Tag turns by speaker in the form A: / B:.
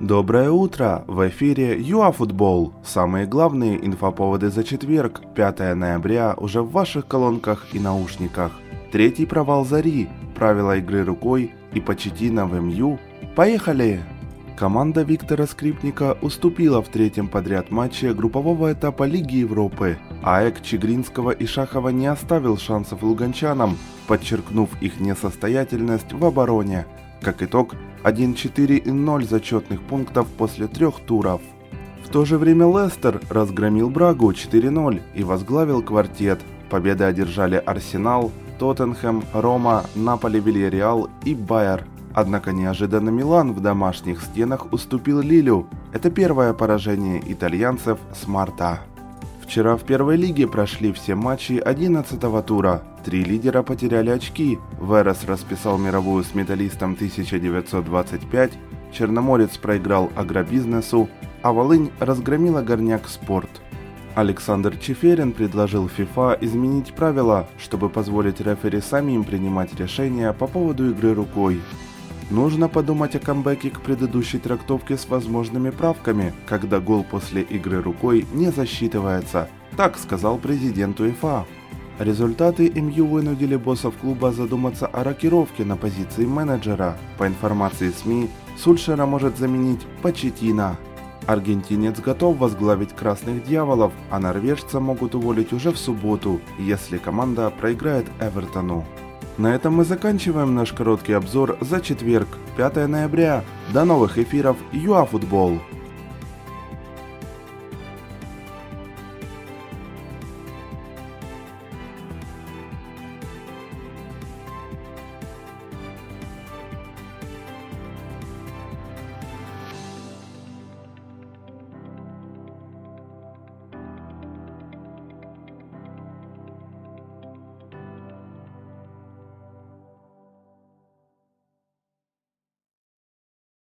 A: Доброе утро! В эфире ЮАФутбол. Самые главные инфоповоды за четверг, 5 ноября, уже в ваших колонках и наушниках. Третий провал Зари, правила игры рукой и Почетина в МЮ. Поехали! Команда Виктора Скрипника уступила в третьем подряд матче группового этапа Лиги Европы. АЭК Чигринского и Шахова не оставил шансов луганчанам, подчеркнув их несостоятельность в обороне. Как итог, 1-4 и 0 зачетных пунктов после трех туров. В то же время Лестер разгромил Брагу 4-0 и возглавил квартет. Победы одержали Арсенал, Тоттенхэм, Рома, Наполи, Вильяреал и Байер. Однако неожиданно Милан в домашних стенах уступил Лилю. Это первое поражение итальянцев с марта. Вчера в первой лиге прошли все матчи 11 тура. Три лидера потеряли очки. Верес расписал мировую с металлистом 1925, Черноморец проиграл агробизнесу, а Волынь разгромила горняк спорт. Александр Чеферин предложил FIFA изменить правила, чтобы позволить рефери самим принимать решения по поводу игры рукой. Нужно подумать о камбэке к предыдущей трактовке с возможными правками, когда гол после игры рукой не засчитывается, так сказал президент УЕФА. Результаты МЮ вынудили боссов клуба задуматься о рокировке на позиции менеджера. По информации СМИ, Сульшера может заменить Почетина. Аргентинец готов возглавить Красных Дьяволов, а норвежца могут уволить уже в субботу, если команда проиграет Эвертону. На этом мы заканчиваем наш короткий обзор за четверг, 5 ноября. До новых эфиров ЮАФутбол!